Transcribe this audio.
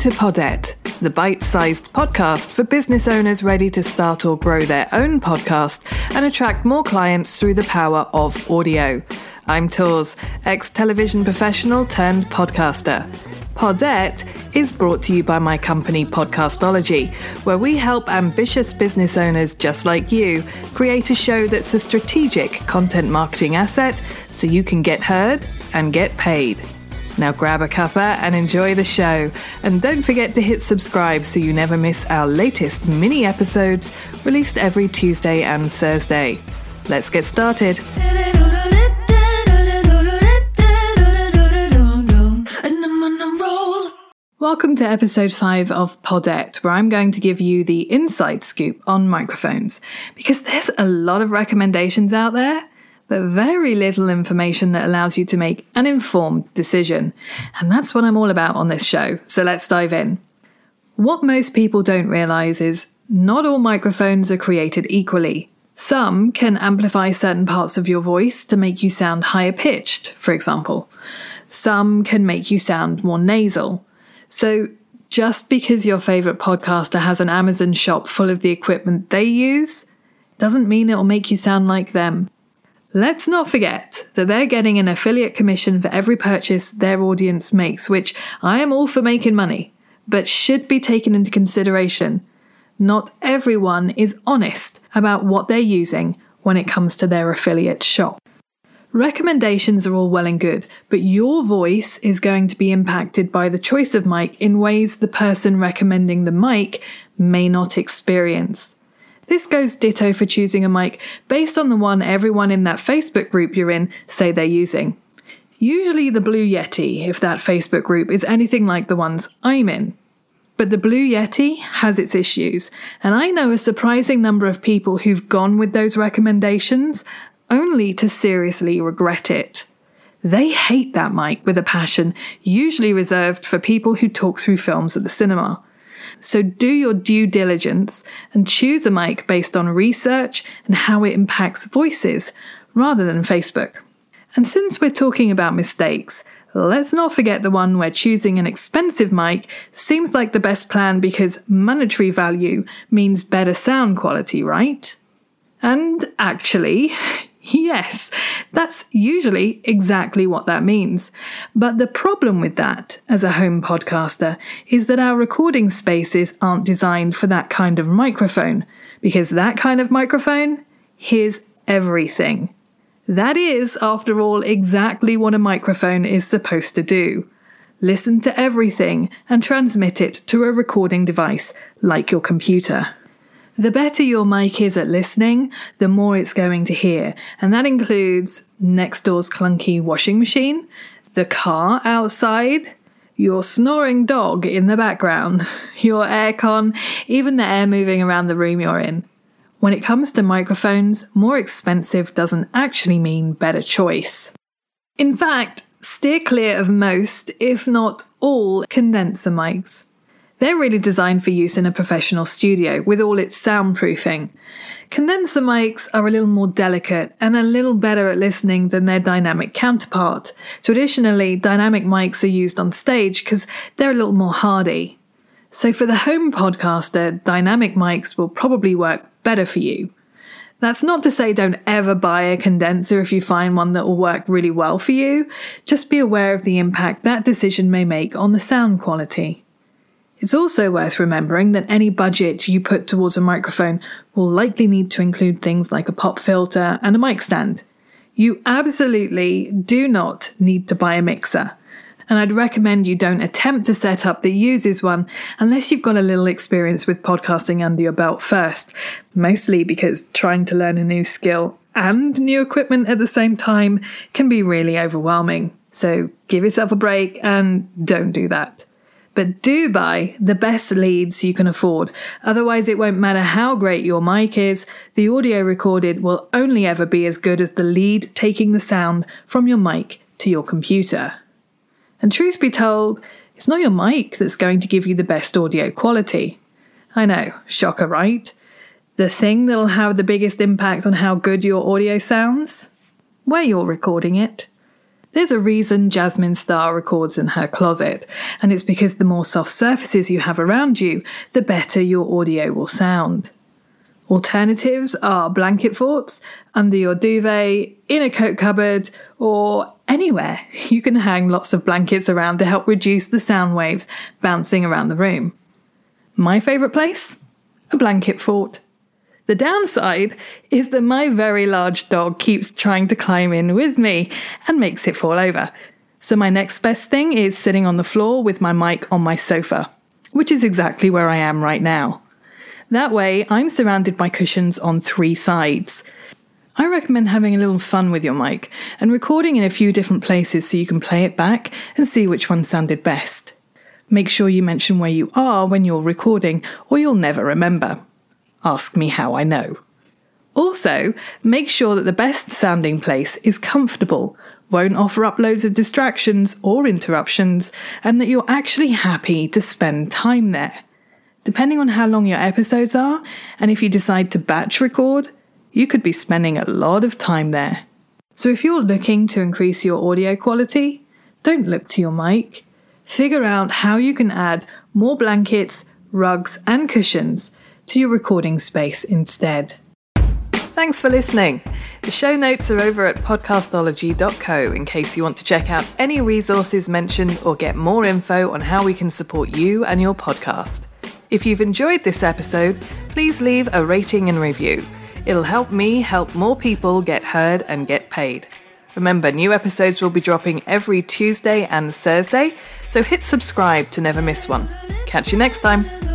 to Podette, the bite sized podcast for business owners ready to start or grow their own podcast and attract more clients through the power of audio. I'm Tors, ex television professional turned podcaster. Podette is brought to you by my company Podcastology, where we help ambitious business owners just like you create a show that's a strategic content marketing asset so you can get heard and get paid. Now grab a cuppa and enjoy the show. And don't forget to hit subscribe so you never miss our latest mini episodes released every Tuesday and Thursday. Let's get started. Welcome to episode 5 of Podette, where I'm going to give you the inside scoop on microphones. Because there's a lot of recommendations out there, but very little information that allows you to make an informed decision. And that's what I'm all about on this show. So let's dive in. What most people don't realize is not all microphones are created equally. Some can amplify certain parts of your voice to make you sound higher pitched, for example. Some can make you sound more nasal. So, just because your favorite podcaster has an Amazon shop full of the equipment they use, doesn't mean it'll make you sound like them. Let's not forget that they're getting an affiliate commission for every purchase their audience makes, which I am all for making money, but should be taken into consideration. Not everyone is honest about what they're using when it comes to their affiliate shop. Recommendations are all well and good, but your voice is going to be impacted by the choice of mic in ways the person recommending the mic may not experience. This goes ditto for choosing a mic based on the one everyone in that Facebook group you're in say they're using. Usually the Blue Yeti, if that Facebook group is anything like the ones I'm in. But the Blue Yeti has its issues, and I know a surprising number of people who've gone with those recommendations only to seriously regret it. They hate that mic with a passion, usually reserved for people who talk through films at the cinema. So do your due diligence and choose a mic based on research and how it impacts voices rather than Facebook. And since we're talking about mistakes, let's not forget the one where choosing an expensive mic seems like the best plan because monetary value means better sound quality, right? And actually, Yes, that's usually exactly what that means. But the problem with that, as a home podcaster, is that our recording spaces aren't designed for that kind of microphone, because that kind of microphone hears everything. That is, after all, exactly what a microphone is supposed to do listen to everything and transmit it to a recording device like your computer. The better your mic is at listening, the more it's going to hear. And that includes next door's clunky washing machine, the car outside, your snoring dog in the background, your aircon, even the air moving around the room you're in. When it comes to microphones, more expensive doesn't actually mean better choice. In fact, steer clear of most, if not all, condenser mics. They're really designed for use in a professional studio with all its soundproofing. Condenser mics are a little more delicate and a little better at listening than their dynamic counterpart. Traditionally, dynamic mics are used on stage because they're a little more hardy. So for the home podcaster, dynamic mics will probably work better for you. That's not to say don't ever buy a condenser if you find one that will work really well for you. Just be aware of the impact that decision may make on the sound quality. It's also worth remembering that any budget you put towards a microphone will likely need to include things like a pop filter and a mic stand. You absolutely do not need to buy a mixer. And I'd recommend you don't attempt a setup that uses one unless you've got a little experience with podcasting under your belt first, mostly because trying to learn a new skill and new equipment at the same time can be really overwhelming. So give yourself a break and don't do that. But do buy the best leads you can afford. Otherwise, it won't matter how great your mic is, the audio recorded will only ever be as good as the lead taking the sound from your mic to your computer. And truth be told, it's not your mic that's going to give you the best audio quality. I know, shocker, right? The thing that'll have the biggest impact on how good your audio sounds? Where you're recording it. There's a reason Jasmine Star records in her closet, and it's because the more soft surfaces you have around you, the better your audio will sound. Alternatives are blanket forts, under your duvet, in a coat cupboard, or anywhere. You can hang lots of blankets around to help reduce the sound waves bouncing around the room. My favourite place? A blanket fort. The downside is that my very large dog keeps trying to climb in with me and makes it fall over. So my next best thing is sitting on the floor with my mic on my sofa, which is exactly where I am right now. That way, I'm surrounded by cushions on three sides. I recommend having a little fun with your mic and recording in a few different places so you can play it back and see which one sounded best. Make sure you mention where you are when you're recording, or you'll never remember. Ask me how I know. Also, make sure that the best sounding place is comfortable, won't offer up loads of distractions or interruptions, and that you're actually happy to spend time there. Depending on how long your episodes are, and if you decide to batch record, you could be spending a lot of time there. So if you're looking to increase your audio quality, don't look to your mic. Figure out how you can add more blankets, rugs, and cushions to your recording space instead. Thanks for listening. The show notes are over at podcastology.co in case you want to check out any resources mentioned or get more info on how we can support you and your podcast. If you've enjoyed this episode, please leave a rating and review. It'll help me help more people get heard and get paid. Remember, new episodes will be dropping every Tuesday and Thursday, so hit subscribe to never miss one. Catch you next time.